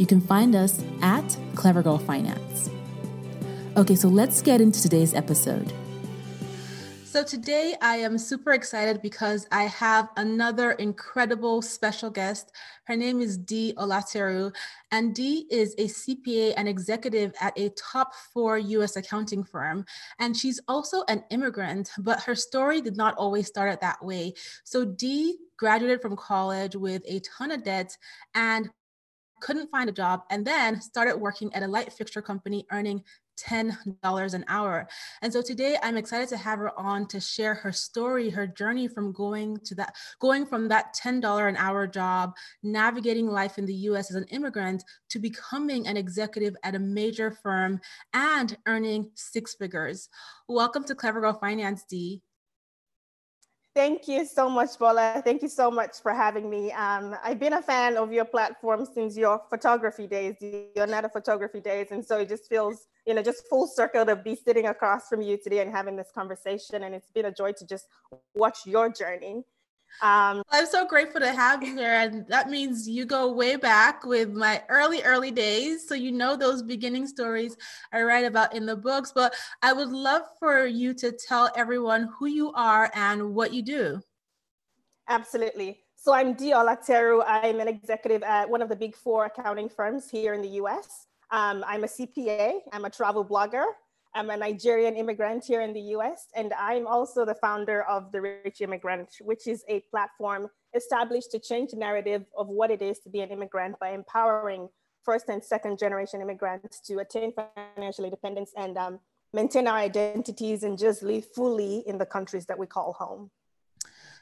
you can find us at Clever Girl Finance. Okay, so let's get into today's episode. So, today I am super excited because I have another incredible special guest. Her name is Dee Olateru, and Dee is a CPA and executive at a top four US accounting firm. And she's also an immigrant, but her story did not always start out that way. So, Dee graduated from college with a ton of debt and couldn't find a job, and then started working at a light fixture company earning $10 an hour. And so today I'm excited to have her on to share her story, her journey from going to that, going from that $10 an hour job, navigating life in the US as an immigrant to becoming an executive at a major firm and earning six figures. Welcome to Clever Girl Finance, Dee. Thank you so much, Bola. Thank you so much for having me. Um, I've been a fan of your platform since your photography days, your Nata photography days. And so it just feels, you know, just full circle to be sitting across from you today and having this conversation. And it's been a joy to just watch your journey. Um, I'm so grateful to have you here. And that means you go way back with my early, early days. So you know those beginning stories I write about in the books. But I would love for you to tell everyone who you are and what you do. Absolutely. So I'm Dee Olateru. I'm an executive at one of the big four accounting firms here in the US. Um, I'm a CPA, I'm a travel blogger, I'm a Nigerian immigrant here in the US, and I'm also the founder of The Rich Immigrant, which is a platform established to change the narrative of what it is to be an immigrant by empowering first and second generation immigrants to attain financial independence and um, maintain our identities and just live fully in the countries that we call home.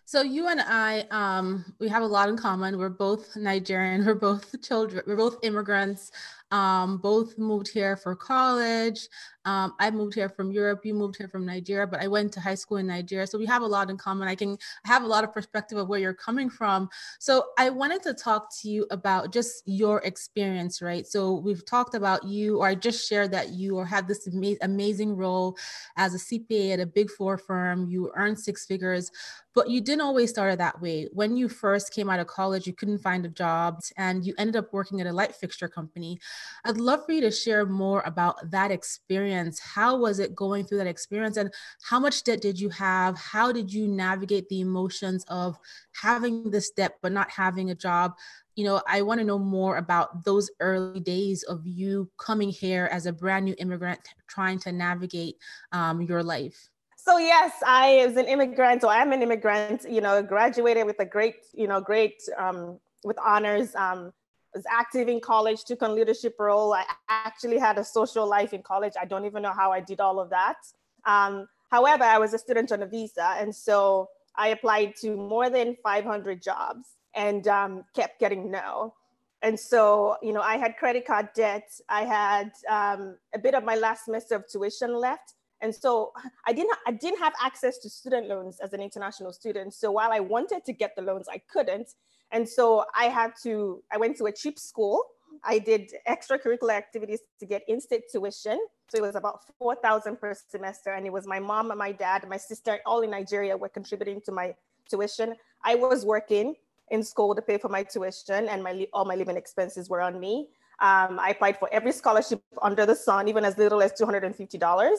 So you and I, um, we have a lot in common. We're both Nigerian. We're both children. We're both immigrants. Um, both moved here for college. Um, I moved here from Europe. You moved here from Nigeria, but I went to high school in Nigeria. So we have a lot in common. I can have a lot of perspective of where you're coming from. So I wanted to talk to you about just your experience, right? So we've talked about you, or I just shared that you had this ama- amazing role as a CPA at a big four firm. You earned six figures, but you didn't always start that way. When you first came out of college, you couldn't find a job and you ended up working at a light fixture company. I'd love for you to share more about that experience. How was it going through that experience and how much debt did you have? How did you navigate the emotions of having this debt but not having a job? You know, I want to know more about those early days of you coming here as a brand new immigrant trying to navigate um, your life. So yes, I as an immigrant, or I'm an immigrant, you know, graduated with a great, you know, great um, with honors. Um, was active in college, took on leadership role. I actually had a social life in college. I don't even know how I did all of that. Um, however, I was a student on a visa, and so I applied to more than 500 jobs and um, kept getting no. And so, you know, I had credit card debt. I had um, a bit of my last semester of tuition left. And so I didn't, I didn't have access to student loans as an international student. So while I wanted to get the loans, I couldn't. And so I had to, I went to a cheap school. I did extracurricular activities to get in-state tuition. So it was about 4,000 per semester. And it was my mom and my dad, and my sister, all in Nigeria were contributing to my tuition. I was working in school to pay for my tuition and my, all my living expenses were on me. Um, I applied for every scholarship under the sun, even as little as $250.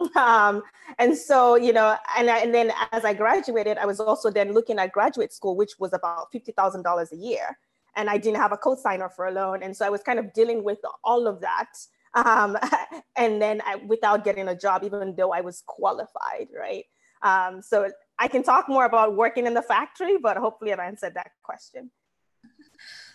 Um, and so, you know, and, I, and then as I graduated, I was also then looking at graduate school, which was about $50,000 a year. And I didn't have a co-signer for a loan. And so I was kind of dealing with all of that. Um, and then I, without getting a job, even though I was qualified, right? Um, so I can talk more about working in the factory, but hopefully I've answered that question.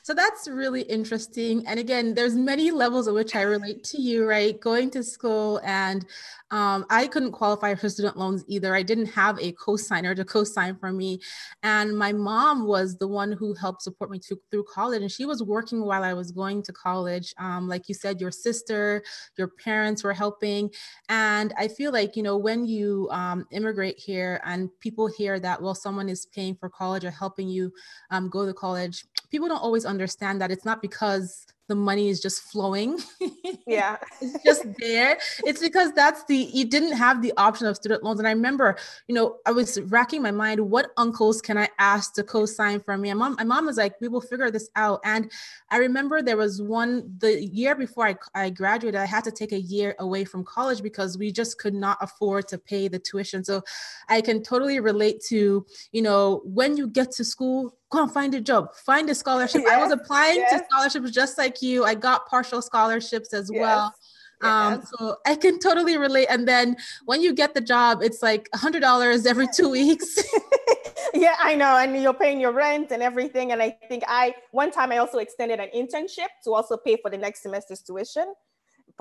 So that's really interesting. And again, there's many levels at which I relate to you, right? Going to school and um, I couldn't qualify for student loans either. I didn't have a co-signer to co-sign for me. And my mom was the one who helped support me to, through college. And she was working while I was going to college. Um, like you said, your sister, your parents were helping. And I feel like, you know, when you um, immigrate here and people hear that, well, someone is paying for college or helping you um, go to college, people don't always understand that it's not because the money is just flowing. Yeah. it's just there. It's because that's the, you didn't have the option of student loans. And I remember, you know, I was racking my mind, what uncles can I ask to co-sign for me? My mom, my mom was like, we will figure this out. And I remember there was one, the year before I, I graduated, I had to take a year away from college because we just could not afford to pay the tuition. So I can totally relate to, you know, when you get to school, go and find a job, find a scholarship. Yes, I was applying yes. to scholarships just like you. I got partial scholarships as yes, well. Um, so I can totally relate. And then when you get the job, it's like a hundred dollars every two weeks. yeah, I know. And you're paying your rent and everything. And I think I one time I also extended an internship to also pay for the next semester's tuition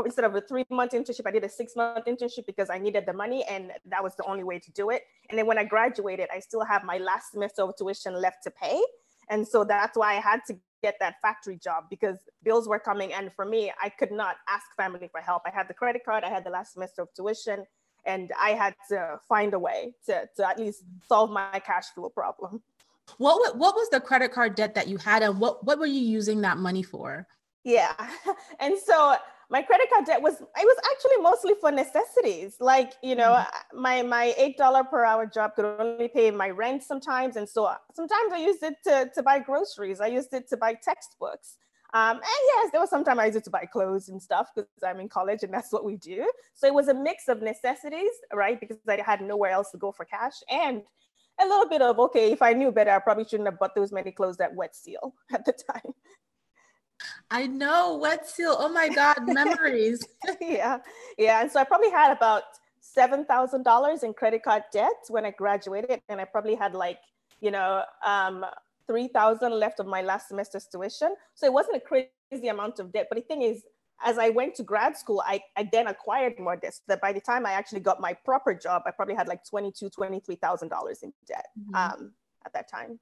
instead of a three month internship, I did a six month internship because I needed the money and that was the only way to do it. And then when I graduated, I still have my last semester of tuition left to pay. And so that's why I had to get that factory job because bills were coming. And for me, I could not ask family for help. I had the credit card, I had the last semester of tuition, and I had to find a way to, to at least solve my cash flow problem. What, what was the credit card debt that you had and what, what were you using that money for? Yeah. And so my credit card debt was it was actually mostly for necessities. Like you know mm-hmm. my my eight dollar per hour job could only pay my rent sometimes. And so sometimes i used it to, to buy groceries. I used it to buy textbooks. Um, and yes there was sometimes i used it to buy clothes and stuff because i'm in college and that's what we do. So it was a mix of necessities right because i had nowhere else to go for cash and a little bit of okay if i knew better i probably shouldn't have bought those many clothes at wet seal at the time I know wet seal. Oh my God, memories. yeah, yeah. And so I probably had about seven thousand dollars in credit card debt when I graduated, and I probably had like you know um, three thousand left of my last semester's tuition. So it wasn't a crazy amount of debt. But the thing is, as I went to grad school, I, I then acquired more debt. That by the time I actually got my proper job, I probably had like twenty two, twenty three thousand dollars in debt mm-hmm. um, at that time.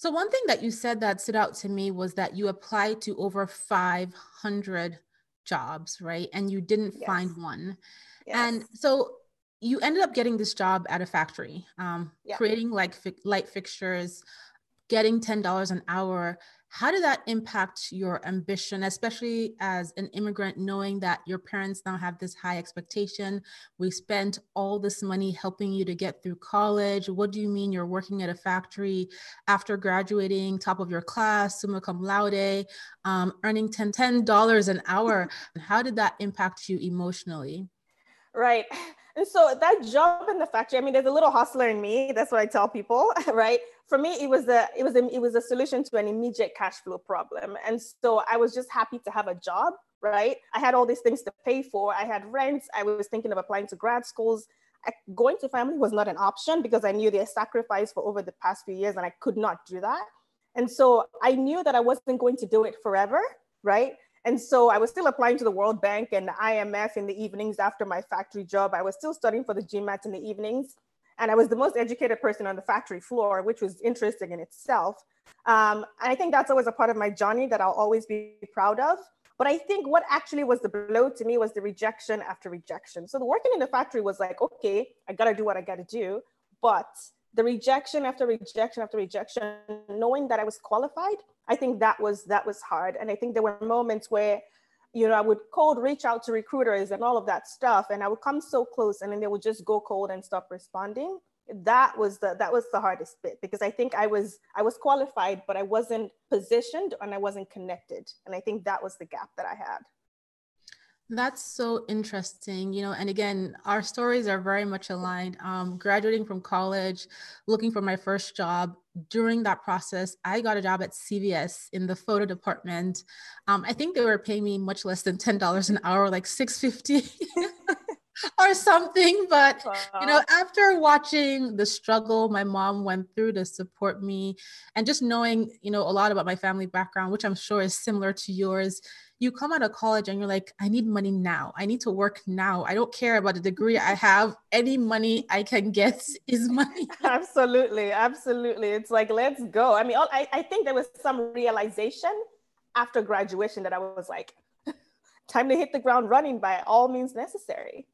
So, one thing that you said that stood out to me was that you applied to over 500 jobs, right? And you didn't yes. find one. Yes. And so you ended up getting this job at a factory, um, yeah. creating like fi- light fixtures, getting $10 an hour how did that impact your ambition especially as an immigrant knowing that your parents now have this high expectation? We spent all this money helping you to get through college. What do you mean you're working at a factory after graduating top of your class summa cum laude um, earning 10 $10 an hour? How did that impact you emotionally? Right and so that job in the factory, I mean, there's a little hustler in me. That's what I tell people, right? For me, it was a it was a it was a solution to an immediate cash flow problem. And so I was just happy to have a job, right? I had all these things to pay for. I had rent. I was thinking of applying to grad schools. I, going to family was not an option because I knew their sacrifice for over the past few years and I could not do that. And so I knew that I wasn't going to do it forever, right? And so I was still applying to the World Bank and the IMF in the evenings after my factory job. I was still studying for the GMAT in the evenings. And I was the most educated person on the factory floor, which was interesting in itself. Um, and I think that's always a part of my journey that I'll always be proud of. But I think what actually was the blow to me was the rejection after rejection. So the working in the factory was like, okay, I gotta do what I gotta do. But the rejection after rejection after rejection, knowing that I was qualified, I think that was that was hard. And I think there were moments where, you know, I would cold reach out to recruiters and all of that stuff, and I would come so close, and then they would just go cold and stop responding. That was the that was the hardest bit because I think I was I was qualified, but I wasn't positioned and I wasn't connected. And I think that was the gap that I had. That's so interesting, you know. And again, our stories are very much aligned. Um, graduating from college, looking for my first job. During that process, I got a job at CVS in the photo department. Um, I think they were paying me much less than ten dollars an hour, like six fifty. or something. But you know, after watching the struggle my mom went through to support me, and just knowing you know a lot about my family background, which I'm sure is similar to yours, you come out of college and you're like, I need money now. I need to work now. I don't care about the degree I have. Any money I can get is money. absolutely, absolutely. It's like let's go. I mean, I I think there was some realization after graduation that I was like. Time to hit the ground running by all means necessary.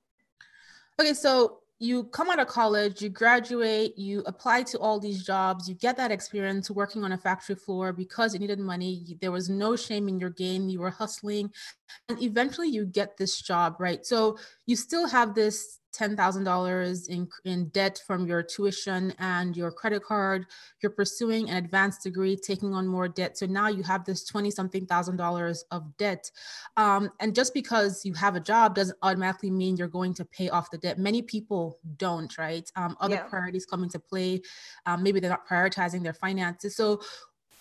Okay, so you come out of college, you graduate, you apply to all these jobs, you get that experience working on a factory floor because you needed money. There was no shame in your game. You were hustling, and eventually you get this job, right? So you still have this $10,000 in, in debt from your tuition and your credit card. You're pursuing an advanced degree, taking on more debt. So now you have this 20 something thousand dollars of debt. Um, and just because you have a job doesn't automatically mean you're going to pay off the debt. Many people don't, right? Um, other yeah. priorities come into play. Um, maybe they're not prioritizing their finances. So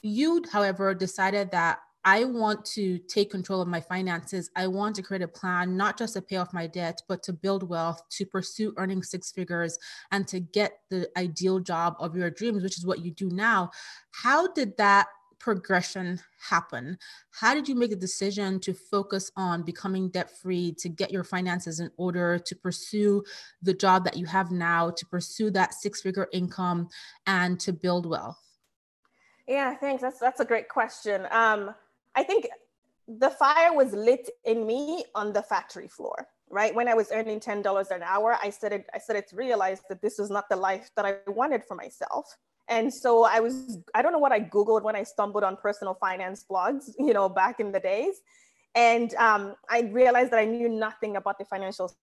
you, however, decided that I want to take control of my finances. I want to create a plan, not just to pay off my debt, but to build wealth, to pursue earning six figures, and to get the ideal job of your dreams, which is what you do now. How did that progression happen? How did you make a decision to focus on becoming debt free, to get your finances in order, to pursue the job that you have now, to pursue that six figure income, and to build wealth? Yeah, thanks. That's that's a great question. Um, I think the fire was lit in me on the factory floor, right? When I was earning $10 an hour, I started, I started to realize that this was not the life that I wanted for myself. And so I was, I don't know what I Googled when I stumbled on personal finance blogs, you know, back in the days. And um, I realized that I knew nothing about the financial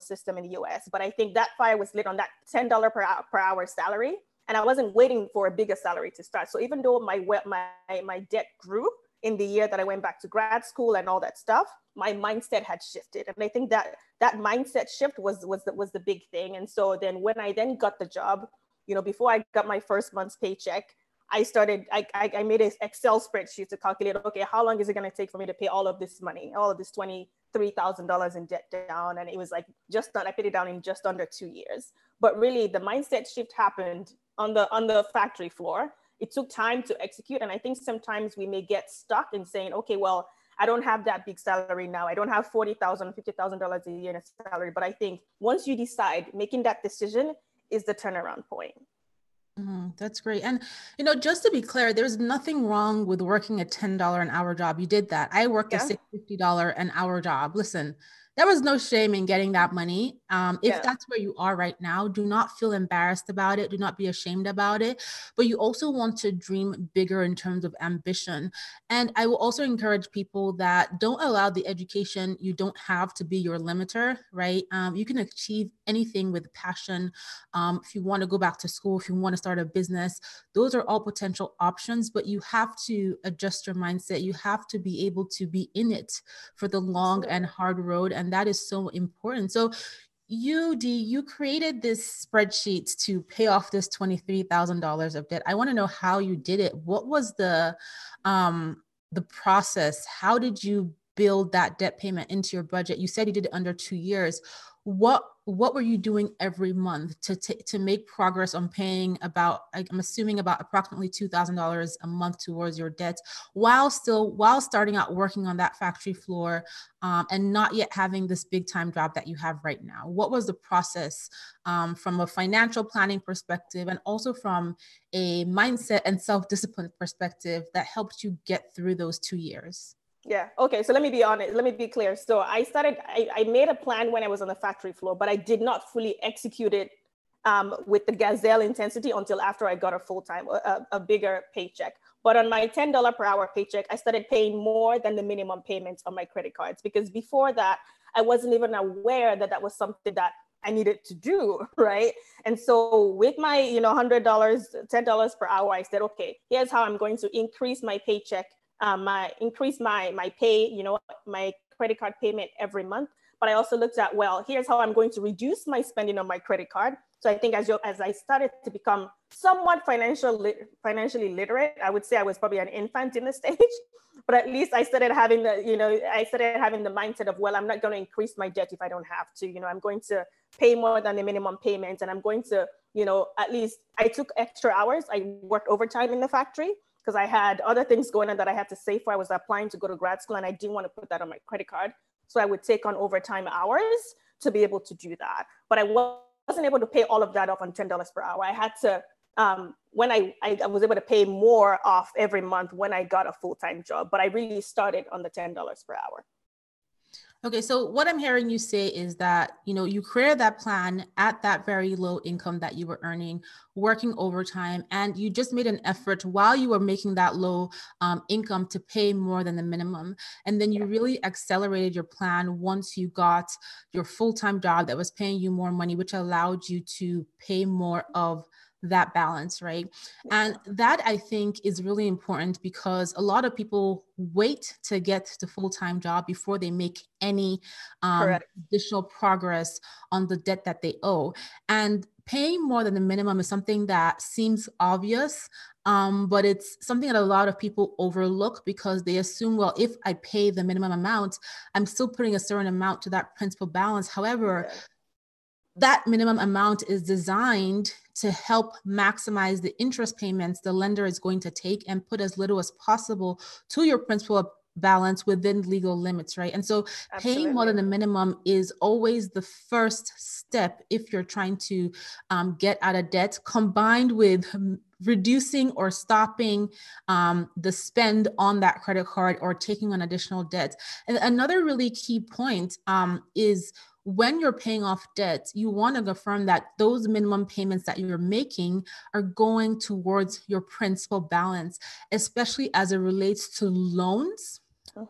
system in the US, but I think that fire was lit on that $10 per hour, per hour salary. And I wasn't waiting for a bigger salary to start. So even though my, my, my debt grew, in the year that I went back to grad school and all that stuff, my mindset had shifted. And I think that that mindset shift was was the, was the big thing. And so then when I then got the job, you know, before I got my first month's paycheck, I started, I, I, I made an Excel spreadsheet to calculate, okay, how long is it going to take for me to pay all of this money, all of this $23,000 in debt down? And it was like just done, I paid it down in just under two years. But really the mindset shift happened on the, on the factory floor it took time to execute. And I think sometimes we may get stuck in saying, okay, well, I don't have that big salary now. I don't have $40,000, $50,000 a year in a salary. But I think once you decide, making that decision is the turnaround point. Mm, that's great. And, you know, just to be clear, there's nothing wrong with working a $10 an hour job. You did that. I worked yeah. a $650 an hour job. Listen, there was no shame in getting that money. Um, if yeah. that's where you are right now, do not feel embarrassed about it. Do not be ashamed about it. But you also want to dream bigger in terms of ambition. And I will also encourage people that don't allow the education you don't have to be your limiter, right? Um, you can achieve anything with passion. Um, if you want to go back to school, if you want to start a business, those are all potential options, but you have to adjust your mindset. You have to be able to be in it for the long and hard road. And that is so important so you d you created this spreadsheet to pay off this $23000 of debt i want to know how you did it what was the um the process how did you build that debt payment into your budget you said you did it under two years what what were you doing every month to t- to make progress on paying about i'm assuming about approximately $2000 a month towards your debt while still while starting out working on that factory floor um, and not yet having this big time job that you have right now? What was the process um, from a financial planning perspective and also from a mindset and self-discipline perspective that helped you get through those two years yeah. Okay. So let me be honest. Let me be clear. So I started, I, I made a plan when I was on the factory floor, but I did not fully execute it um, with the gazelle intensity until after I got a full time, a, a, bigger paycheck. But on my $10 per hour paycheck, I started paying more than the minimum payments on my credit cards because before that, I wasn't even aware that that was something that I needed to do, right? And so with my, you know, $100, $10 per hour, I said, okay, here's how I'm going to increase my paycheck um, my increase my my pay, you know, my credit card payment every month. But I also looked at, well, here's how I'm going to reduce my spending on my credit card. So I think as you, as I started to become somewhat financial financially literate, I would say I was probably an infant in the stage, but at least I started having the, you know, I started having the mindset of, well, I'm not going to increase my debt if I don't have to. You know, I'm going to pay more than the minimum payment, and I'm going to, you know, at least I took extra hours. I worked overtime in the factory because I had other things going on that I had to save for. I was applying to go to grad school, and I didn't want to put that on my credit card. So I would take on overtime hours to be able to do that. But I wasn't able to pay all of that off on $10 per hour. I had to, um, when I, I, I was able to pay more off every month when I got a full-time job, but I really started on the $10 per hour. Okay, so what I'm hearing you say is that you know you created that plan at that very low income that you were earning, working overtime, and you just made an effort while you were making that low um, income to pay more than the minimum, and then you really accelerated your plan once you got your full time job that was paying you more money, which allowed you to pay more of that balance, right? And that I think is really important because a lot of people wait to get the full time job before they make any um, additional progress on the debt that they owe. And paying more than the minimum is something that seems obvious, um, but it's something that a lot of people overlook because they assume, well, if I pay the minimum amount, I'm still putting a certain amount to that principal balance. However, that minimum amount is designed to help maximize the interest payments the lender is going to take and put as little as possible to your principal balance within legal limits, right? And so Absolutely. paying more than the minimum is always the first step if you're trying to um, get out of debt, combined with reducing or stopping um, the spend on that credit card or taking on additional debt. And another really key point um, is when you're paying off debts, you want to confirm that those minimum payments that you're making are going towards your principal balance, especially as it relates to loans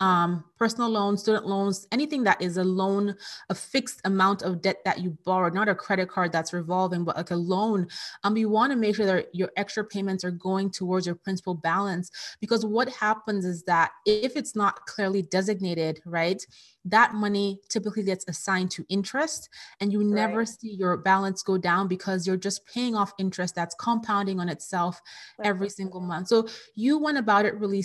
um, personal loans, student loans, anything that is a loan, a fixed amount of debt that you borrowed, not a credit card that's revolving, but like a loan. Um, you want to make sure that your extra payments are going towards your principal balance because what happens is that if it's not clearly designated, right, that money typically gets assigned to interest and you never right. see your balance go down because you're just paying off interest that's compounding on itself every single month. So you went about it really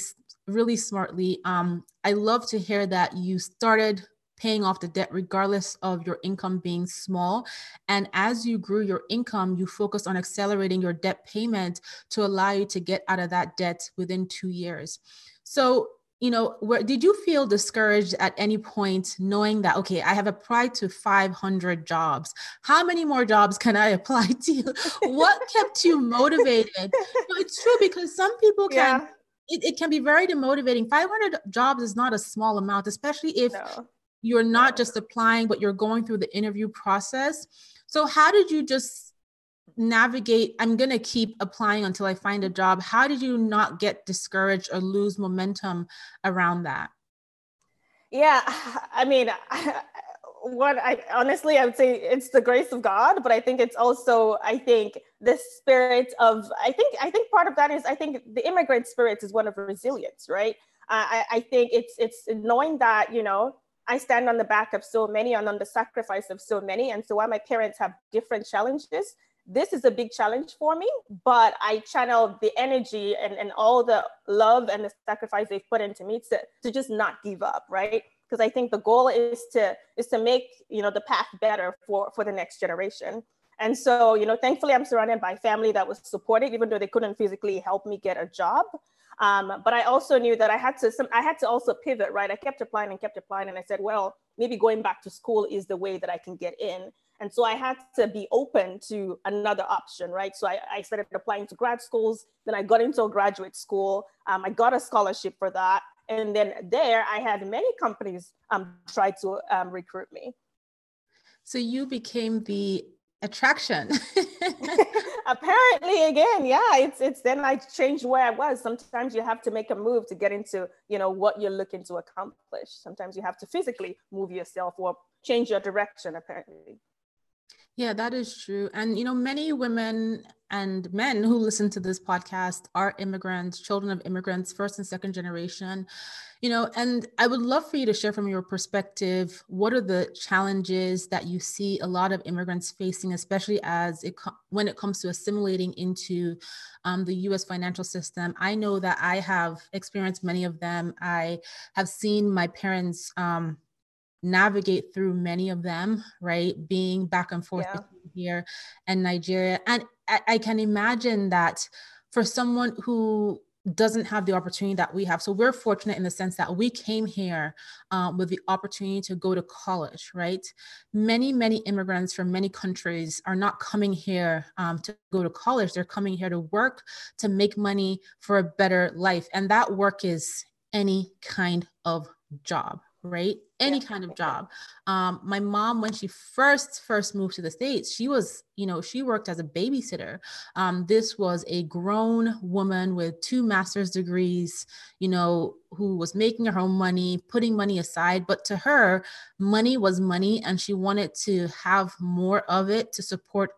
really smartly. Um, I love to hear that you started paying off the debt regardless of your income being small. And as you grew your income, you focused on accelerating your debt payment to allow you to get out of that debt within two years. So, you know, where did you feel discouraged at any point knowing that, okay, I have applied to 500 jobs. How many more jobs can I apply to? what kept you motivated? No, it's true because some people can. Yeah it, it can be very demotivating. 500 jobs is not a small amount, especially if no. you're not just applying, but you're going through the interview process. So, how did you just navigate? I'm going to keep applying until I find a job. How did you not get discouraged or lose momentum around that? Yeah, I mean, what I honestly I would say it's the grace of God, but I think it's also I think the spirit of I think I think part of that is I think the immigrant spirit is one of resilience, right? I, I think it's it's knowing that you know I stand on the back of so many and on the sacrifice of so many, and so while my parents have different challenges, this is a big challenge for me. But I channel the energy and and all the love and the sacrifice they've put into me to to just not give up, right? Because I think the goal is to is to make you know the path better for for the next generation. And so, you know, thankfully, I'm surrounded by family that was supportive, even though they couldn't physically help me get a job. Um, but I also knew that I had to some I had to also pivot, right? I kept applying and kept applying, and I said, well, maybe going back to school is the way that I can get in. And so I had to be open to another option, right? So I, I started applying to grad schools. Then I got into a graduate school. Um, I got a scholarship for that. And then there, I had many companies um, try to um, recruit me. So you became the attraction. Apparently, again, yeah, it's it's then I changed where I was. Sometimes you have to make a move to get into you know what you're looking to accomplish. Sometimes you have to physically move yourself or change your direction. Apparently. Yeah, that is true. And, you know, many women and men who listen to this podcast are immigrants, children of immigrants, first and second generation. You know, and I would love for you to share from your perspective what are the challenges that you see a lot of immigrants facing, especially as it when it comes to assimilating into um, the U.S. financial system. I know that I have experienced many of them. I have seen my parents. Um, navigate through many of them, right? Being back and forth yeah. here and Nigeria. And I, I can imagine that for someone who doesn't have the opportunity that we have. So we're fortunate in the sense that we came here um, with the opportunity to go to college, right? Many, many immigrants from many countries are not coming here um, to go to college. They're coming here to work, to make money for a better life. And that work is any kind of job, right? any yeah. kind of job. Um, my mom, when she first first moved to the states, she was, you know, she worked as a babysitter. Um, this was a grown woman with two master's degrees, you know, who was making her own money, putting money aside. But to her, money was money, and she wanted to have more of it to support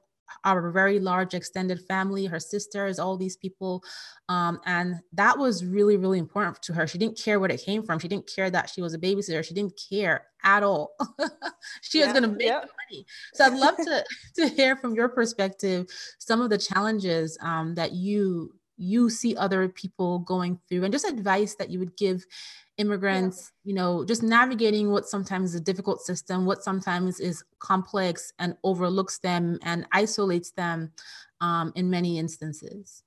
our very large extended family, her sisters, all these people. Um, and that was really, really important to her. She didn't care what it came from. She didn't care that she was a babysitter. She didn't care at all. she yeah, was going to make yeah. money. So I'd love to, to hear from your perspective some of the challenges um, that you you see other people going through and just advice that you would give immigrants yeah. you know just navigating what sometimes is a difficult system what sometimes is complex and overlooks them and isolates them um, in many instances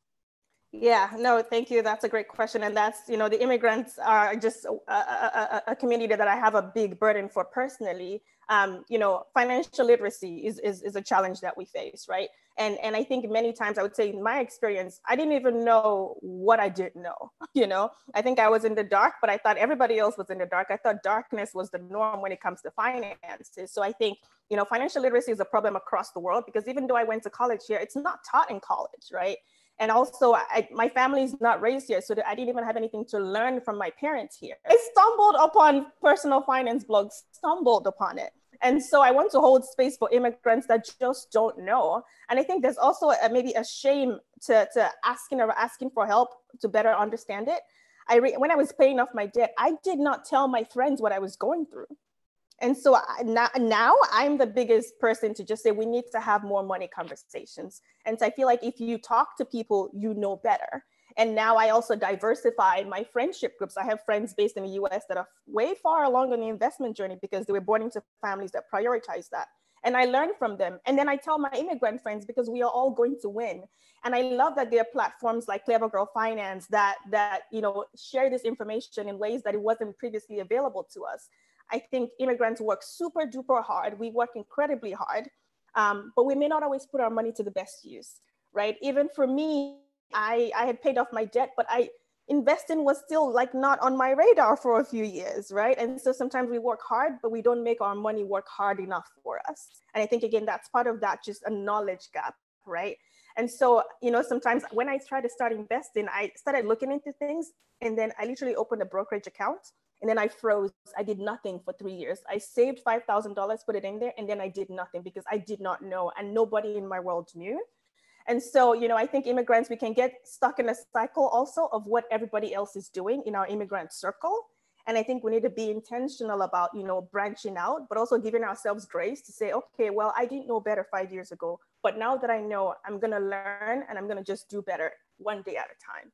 yeah, no, thank you. That's a great question. And that's, you know, the immigrants are just a, a, a community that I have a big burden for personally. Um, you know, financial literacy is, is, is a challenge that we face, right? And, and I think many times I would say in my experience, I didn't even know what I didn't know. You know, I think I was in the dark, but I thought everybody else was in the dark. I thought darkness was the norm when it comes to finances. So I think, you know, financial literacy is a problem across the world because even though I went to college here, it's not taught in college, right? And also, I, my family's not raised here, so I didn't even have anything to learn from my parents here. I stumbled upon personal finance blogs, stumbled upon it. And so I want to hold space for immigrants that just don't know. And I think there's also a, maybe a shame to, to asking or asking for help to better understand it. I re- when I was paying off my debt, I did not tell my friends what I was going through. And so I, now, now I'm the biggest person to just say we need to have more money conversations. And so I feel like if you talk to people, you know better. And now I also diversify my friendship groups. I have friends based in the US that are way far along on the investment journey because they were born into families that prioritize that. And I learn from them. And then I tell my immigrant friends because we are all going to win. And I love that there are platforms like Clever Girl Finance that that you know share this information in ways that it wasn't previously available to us. I think immigrants work super duper hard. We work incredibly hard, um, but we may not always put our money to the best use, right? Even for me, I, I had paid off my debt, but I investing was still like not on my radar for a few years, right? And so sometimes we work hard, but we don't make our money work hard enough for us. And I think again, that's part of that, just a knowledge gap, right? And so, you know, sometimes when I try to start investing, I started looking into things and then I literally opened a brokerage account and then I froze. I did nothing for three years. I saved $5,000, put it in there, and then I did nothing because I did not know, and nobody in my world knew. And so, you know, I think immigrants, we can get stuck in a cycle also of what everybody else is doing in our immigrant circle. And I think we need to be intentional about, you know, branching out, but also giving ourselves grace to say, okay, well, I didn't know better five years ago, but now that I know, I'm going to learn and I'm going to just do better one day at a time.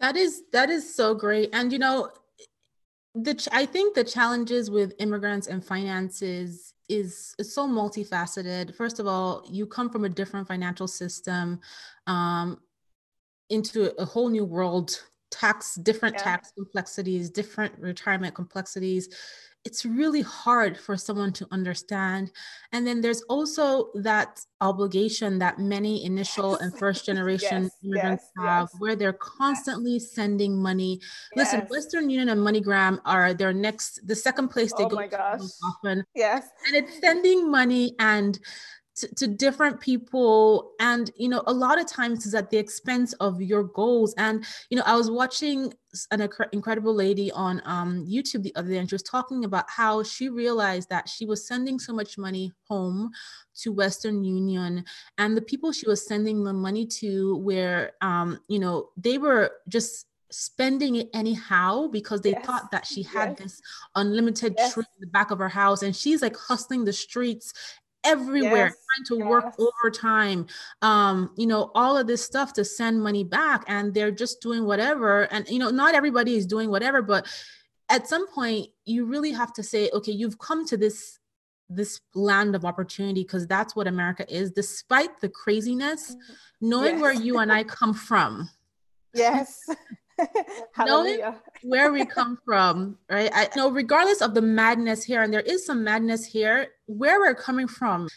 That is that is so great. And you know, the I think the challenges with immigrants and finances is, it's so multifaceted. First of all, you come from a different financial system um, into a whole new world, tax, different yeah. tax complexities, different retirement complexities it's really hard for someone to understand. And then there's also that obligation that many initial yes. and first generation yes, immigrants yes, have where they're constantly sending money. Listen, Western Union and MoneyGram are their next, the second place they oh go my gosh. often. Yes. And it's sending money and to, to, different people and you know a lot of times is at the expense of your goals and you know i was watching an incredible lady on um, youtube the other day and she was talking about how she realized that she was sending so much money home to western union and the people she was sending the money to where um, you know they were just spending it anyhow because they yes. thought that she had yes. this unlimited yes. tree in the back of her house and she's like hustling the streets everywhere yes, trying to yes. work overtime um you know all of this stuff to send money back and they're just doing whatever and you know not everybody is doing whatever but at some point you really have to say okay you've come to this this land of opportunity because that's what america is despite the craziness mm-hmm. knowing yes. where you and i come from yes knowing where we come from, right? I know regardless of the madness here, and there is some madness here, where we're coming from.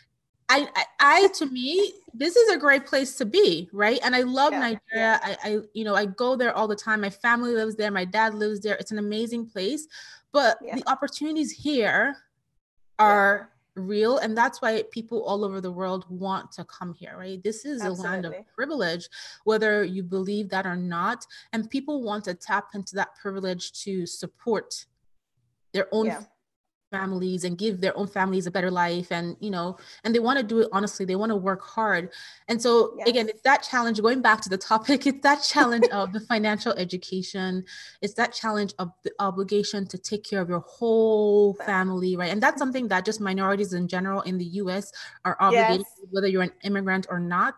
I, I, I to me, this is a great place to be, right? And I love yeah, Nigeria. I, I, you know, I go there all the time. My family lives there. My dad lives there. It's an amazing place, but yeah. the opportunities here are real and that's why people all over the world want to come here right this is Absolutely. a land of privilege whether you believe that or not and people want to tap into that privilege to support their own yeah families and give their own families a better life and you know and they want to do it honestly they want to work hard and so yes. again it's that challenge going back to the topic it's that challenge of the financial education it's that challenge of the obligation to take care of your whole family right and that's something that just minorities in general in the us are obligated yes. whether you're an immigrant or not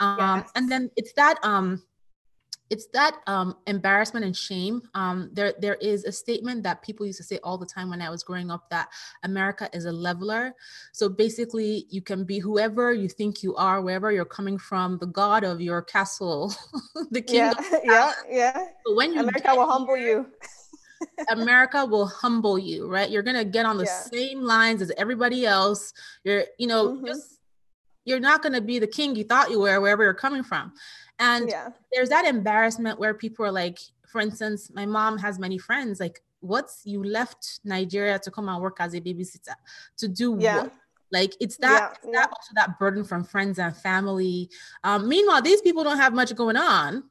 um, yes. and then it's that um it's that um, embarrassment and shame. Um, there, there is a statement that people used to say all the time when I was growing up that America is a leveler. So basically, you can be whoever you think you are, wherever you're coming from, the god of your castle, the king. Yeah, yeah, yeah. But when you America will humble you. America will humble you, right? You're gonna get on the yeah. same lines as everybody else. You're, you know, mm-hmm. just you're not gonna be the king you thought you were, wherever you're coming from. And yeah. there's that embarrassment where people are like, for instance, my mom has many friends, like, what's you left Nigeria to come and work as a babysitter to do yeah. what? Like it's that, yeah, that also that burden from friends and family. Um, meanwhile, these people don't have much going on.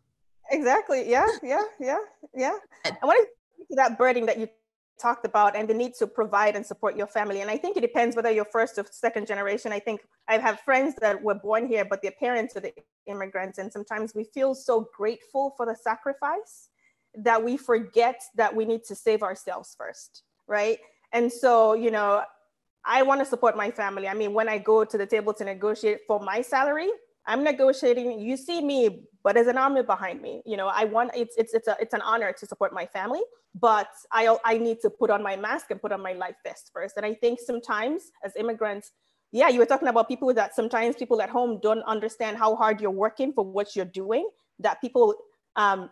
Exactly. Yeah. Yeah. Yeah. Yeah. I want to that burden that you talked about and the need to provide and support your family. And I think it depends whether you're first or second generation. I think I have friends that were born here, but their parents are the immigrants. And sometimes we feel so grateful for the sacrifice that we forget that we need to save ourselves first, right? And so, you know, I want to support my family. I mean, when I go to the table to negotiate for my salary, I'm negotiating. You see me, but there's an army behind me. You know, I want it's it's it's a it's an honor to support my family, but I I need to put on my mask and put on my life vest first. And I think sometimes as immigrants, yeah, you were talking about people that sometimes people at home don't understand how hard you're working for what you're doing. That people um,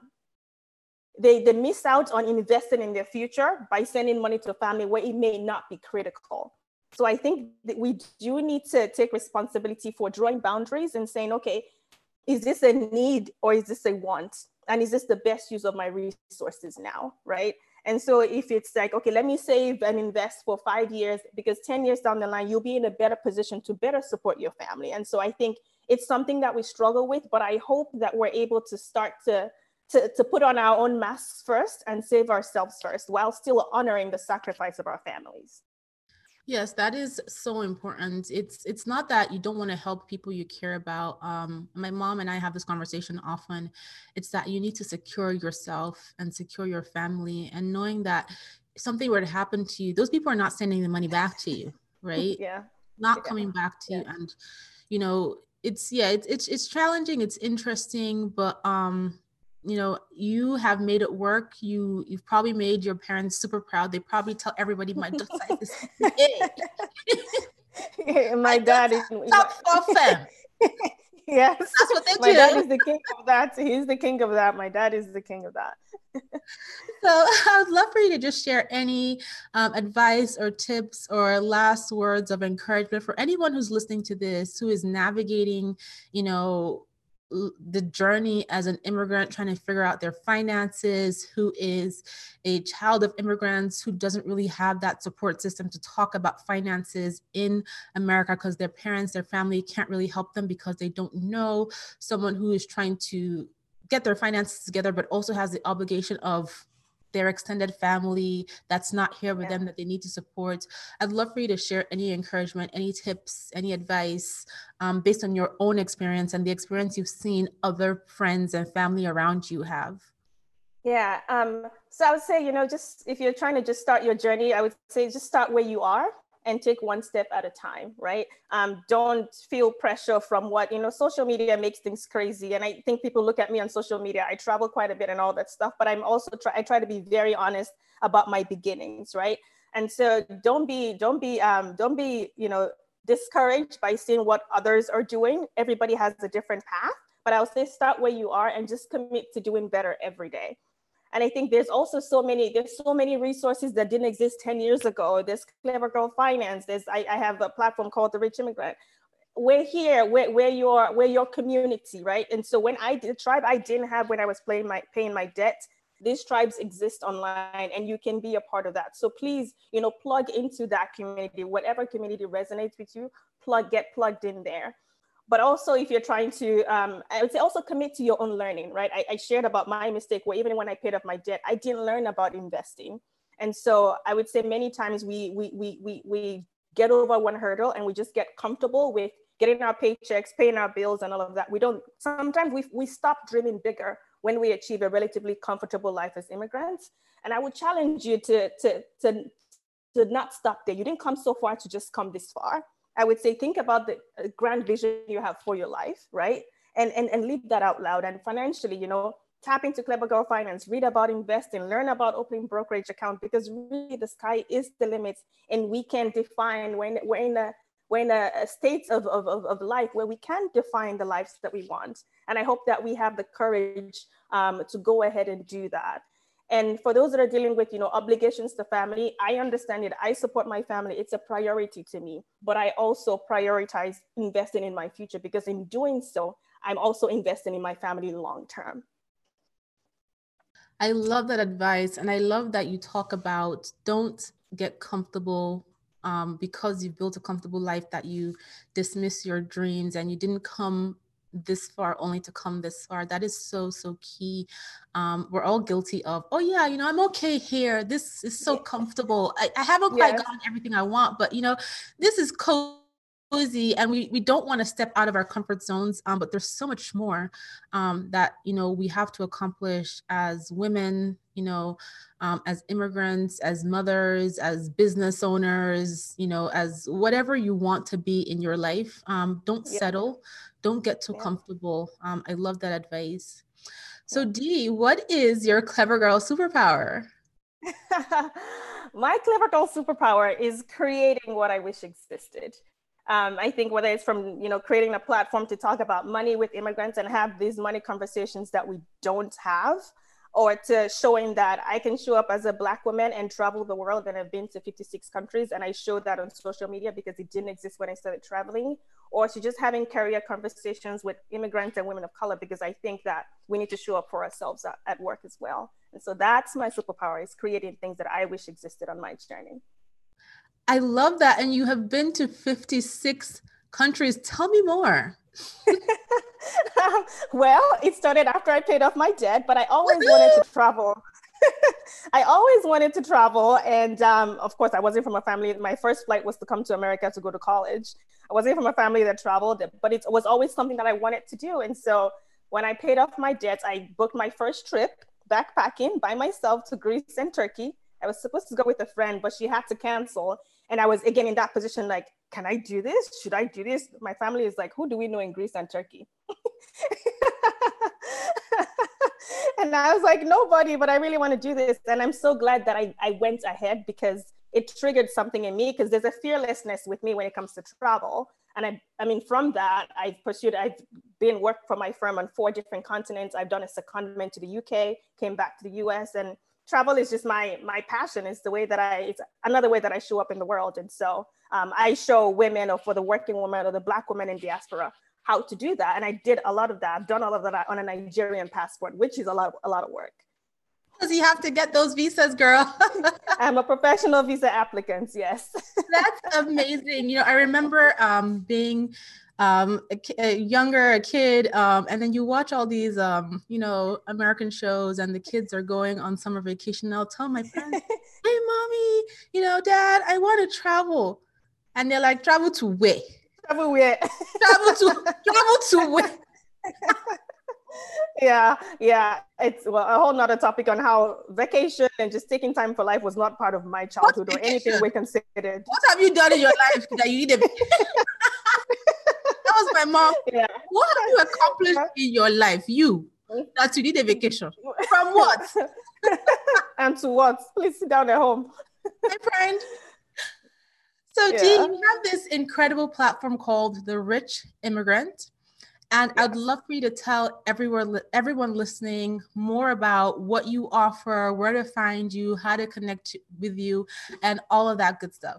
they they miss out on investing in their future by sending money to a family where it may not be critical. So I think that we do need to take responsibility for drawing boundaries and saying, okay, is this a need or is this a want? And is this the best use of my resources now? Right. And so if it's like, okay, let me save and invest for five years, because 10 years down the line, you'll be in a better position to better support your family. And so I think it's something that we struggle with, but I hope that we're able to start to to, to put on our own masks first and save ourselves first while still honoring the sacrifice of our families. Yes, that is so important. It's it's not that you don't want to help people you care about. Um, my mom and I have this conversation often. It's that you need to secure yourself and secure your family, and knowing that if something were to happen to you, those people are not sending the money back to you, right? yeah, not yeah. coming back to yeah. you, and you know, it's yeah, it's it's it's challenging. It's interesting, but um, you know you have made it work. You you've probably made your parents super proud. They probably tell everybody my daughter is my dad is top them yes. That's what they my do. dad is the king of that. He's the king of that. My dad is the king of that. So i would love for you to just share any um, advice or tips or last words of encouragement for anyone who's listening to this who is navigating you know the journey as an immigrant trying to figure out their finances, who is a child of immigrants who doesn't really have that support system to talk about finances in America because their parents, their family can't really help them because they don't know someone who is trying to get their finances together, but also has the obligation of their extended family that's not here with yeah. them that they need to support. I'd love for you to share any encouragement, any tips, any advice um, based on your own experience and the experience you've seen other friends and family around you have. Yeah. Um, so I would say, you know, just if you're trying to just start your journey, I would say just start where you are and take one step at a time, right? Um, don't feel pressure from what, you know, social media makes things crazy. And I think people look at me on social media. I travel quite a bit and all that stuff, but I'm also try, I try to be very honest about my beginnings, right? And so don't be, don't be, um, don't be, you know, discouraged by seeing what others are doing. Everybody has a different path, but I would say start where you are and just commit to doing better every day. And I think there's also so many, there's so many resources that didn't exist 10 years ago. There's Clever Girl Finance. There's, I, I have a platform called The Rich Immigrant. We're here, we're, we're your, we're your community, right? And so when I did tribe, I didn't have when I was playing my, paying my debt, these tribes exist online and you can be a part of that. So please, you know, plug into that community, whatever community resonates with you, plug, get plugged in there but also if you're trying to um, i would say also commit to your own learning right? I, I, shared about my mistake where even when i paid off my debt i didn't learn about investing. And so i would say many times we we we we, we get over one hurdle and we just get comfortable with getting our paychecks paying our bills and all of that. We don't sometimes we, we stop dreaming bigger when we achieve a relatively comfortable life as immigrants. And i would challenge you to to to to not stop there. You didn't come so far to just come this far I would say think about the uh, grand vision you have for your life, right? And, and, and leave that out loud. And financially, you know, tap into Clever Girl Finance, read about investing, learn about opening brokerage account because really the sky is the limit and we can define when we're in a we're in a, state of, of, of, life where we can define the lives that we want. And I hope that we have the courage um, to go ahead and do that. And for those that are dealing with, you know, obligations to family, I understand it. I support my family. It's a priority to me. But I also prioritize investing in my future because in doing so, I'm also investing in my family long term. I love that advice. And I love that you talk about don't get comfortable um, because you've built a comfortable life that you dismiss your dreams and you didn't come this far only to come this far. That is so so key. Um we're all guilty of oh yeah you know i'm okay here. This is so comfortable. I, I haven't quite yes. gotten everything i want but you know this is cozy and we, we don't want to step out of our comfort zones um, but there's so much more um, that you know we have to accomplish as women you know um, as immigrants as mothers as business owners you know as whatever you want to be in your life um, don't yeah. settle don't get too yeah. comfortable. Um, I love that advice. So, Dee, what is your clever girl superpower? My clever girl superpower is creating what I wish existed. Um, I think whether it's from you know creating a platform to talk about money with immigrants and have these money conversations that we don't have, or to showing that I can show up as a Black woman and travel the world and I've been to 56 countries and I showed that on social media because it didn't exist when I started traveling, or to just having career conversations with immigrants and women of color because I think that we need to show up for ourselves at, at work as well. And so that's my superpower is creating things that I wish existed on my journey. I love that. And you have been to 56 countries. Tell me more. well, it started after I paid off my debt, but I always wanted to travel. I always wanted to travel. And um, of course, I wasn't from a family. My first flight was to come to America to go to college. Wasn't from a family that traveled, but it was always something that I wanted to do. And so when I paid off my debts, I booked my first trip backpacking by myself to Greece and Turkey. I was supposed to go with a friend, but she had to cancel. And I was again in that position like, can I do this? Should I do this? My family is like, who do we know in Greece and Turkey? and I was like, nobody, but I really want to do this. And I'm so glad that I, I went ahead because it triggered something in me because there's a fearlessness with me when it comes to travel. And I, I mean, from that, I've pursued, I've been worked for my firm on four different continents. I've done a secondment to the UK, came back to the US, and travel is just my my passion. It's the way that I, it's another way that I show up in the world. And so um, I show women or for the working woman or the black woman in diaspora how to do that. And I did a lot of that. I've done all of that on a Nigerian passport, which is a lot, a lot of work. Because you have to get those visas, girl. I'm a professional visa applicant, yes. That's amazing. You know, I remember um, being um, a, a, younger, a kid, um, and then you watch all these, um, you know, American shows, and the kids are going on summer vacation. And I'll tell my friends, "Hey, mommy, you know, dad, I want to travel," and they're like, "Travel to where?" Travel where? travel to travel to where? Yeah, yeah. It's well a whole nother topic on how vacation and just taking time for life was not part of my childhood or anything we considered. What have you done in your life that you need a That was my mom. Yeah. What have you accomplished in your life? You hmm? that you need a vacation. From what? and to what? Please sit down at home. My friend. So, yeah. You have this incredible platform called The Rich Immigrant. And yes. I'd love for you to tell everyone, everyone listening more about what you offer, where to find you, how to connect with you, and all of that good stuff.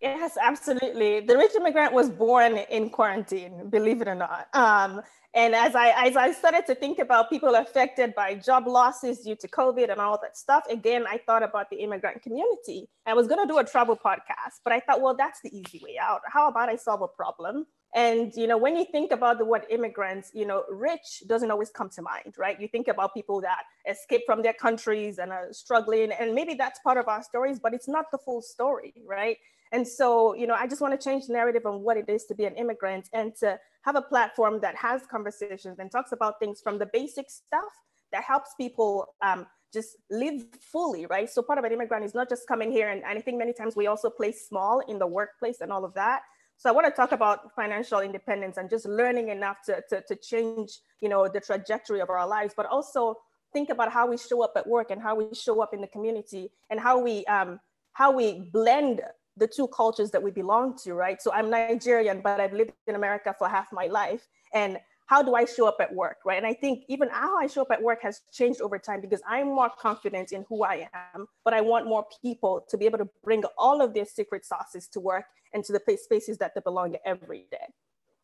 Yes, absolutely. The Rich Immigrant was born in quarantine, believe it or not. Um, and as I as I started to think about people affected by job losses due to COVID and all that stuff, again, I thought about the immigrant community. I was going to do a travel podcast, but I thought, well, that's the easy way out. How about I solve a problem? And you know, when you think about the word immigrants, you know, rich doesn't always come to mind, right? You think about people that escape from their countries and are struggling, and maybe that's part of our stories, but it's not the full story, right? And so, you know, I just want to change the narrative on what it is to be an immigrant and to have a platform that has conversations and talks about things from the basic stuff that helps people um, just live fully, right? So part of an immigrant is not just coming here, and I think many times we also play small in the workplace and all of that. So I want to talk about financial independence and just learning enough to, to, to change, you know, the trajectory of our lives, but also think about how we show up at work and how we show up in the community and how we um, how we blend the two cultures that we belong to, right? So I'm Nigerian, but I've lived in America for half my life. And how do I show up at work, right? And I think even how I show up at work has changed over time because I'm more confident in who I am, but I want more people to be able to bring all of their secret sauces to work and to the spaces that they belong every day.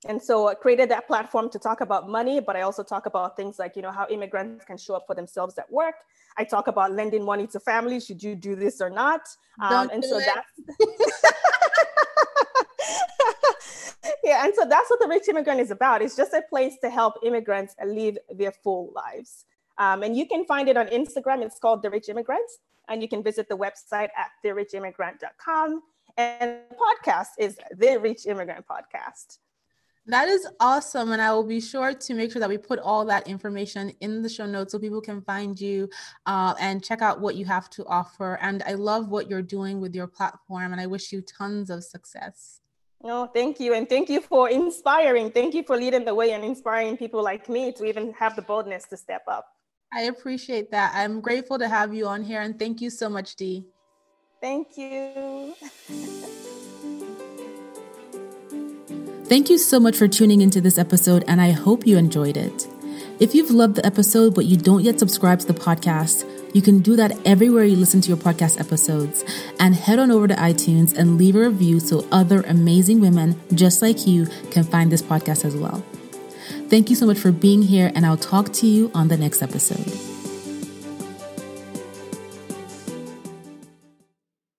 And so I created that platform to talk about money, but I also talk about things like, you know, how immigrants can show up for themselves at work. I talk about lending money to families. Should you do this or not? Um, and so it. that's yeah, and so that's what the Rich Immigrant is about. It's just a place to help immigrants live their full lives. Um, and you can find it on Instagram. It's called The Rich Immigrant. And you can visit the website at therichimmigrant.com. And the podcast is The Rich Immigrant Podcast. That is awesome. And I will be sure to make sure that we put all that information in the show notes so people can find you uh, and check out what you have to offer. And I love what you're doing with your platform. And I wish you tons of success. No, oh, thank you. And thank you for inspiring. Thank you for leading the way and inspiring people like me to even have the boldness to step up. I appreciate that. I'm grateful to have you on here. And thank you so much, Dee. Thank you. Thank you so much for tuning into this episode, and I hope you enjoyed it. If you've loved the episode but you don't yet subscribe to the podcast, you can do that everywhere you listen to your podcast episodes. And head on over to iTunes and leave a review so other amazing women just like you can find this podcast as well. Thank you so much for being here, and I'll talk to you on the next episode.